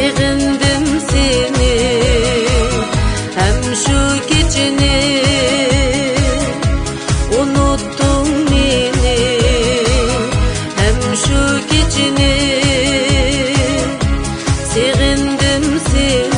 Sevindim seni Hem şu geceni. Unuttum beni Hem şu geceni. Sevindim seni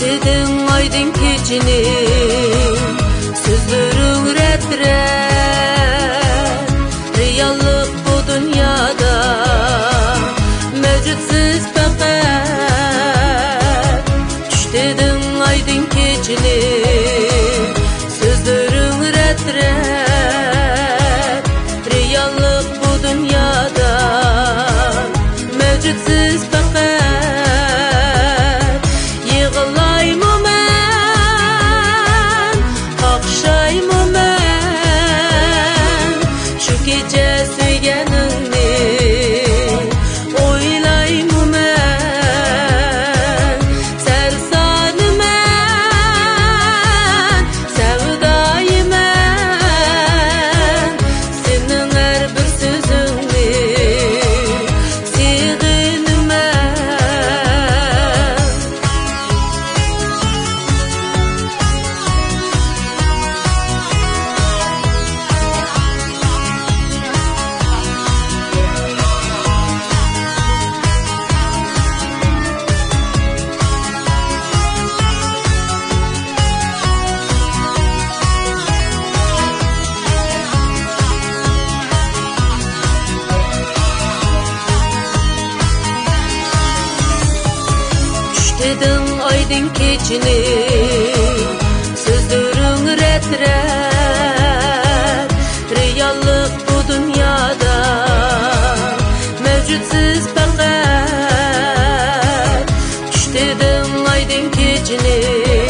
dedim aydın keçini. Sözlerin retre Reallık bu dünyada. Mevcutsuz fakat Düş dedim aydın keçini edin aydın keçini. Sözdürün ret ret. Riyallık bu dünyada. Mevcutsiz pekkat Düştedin aydın keçini.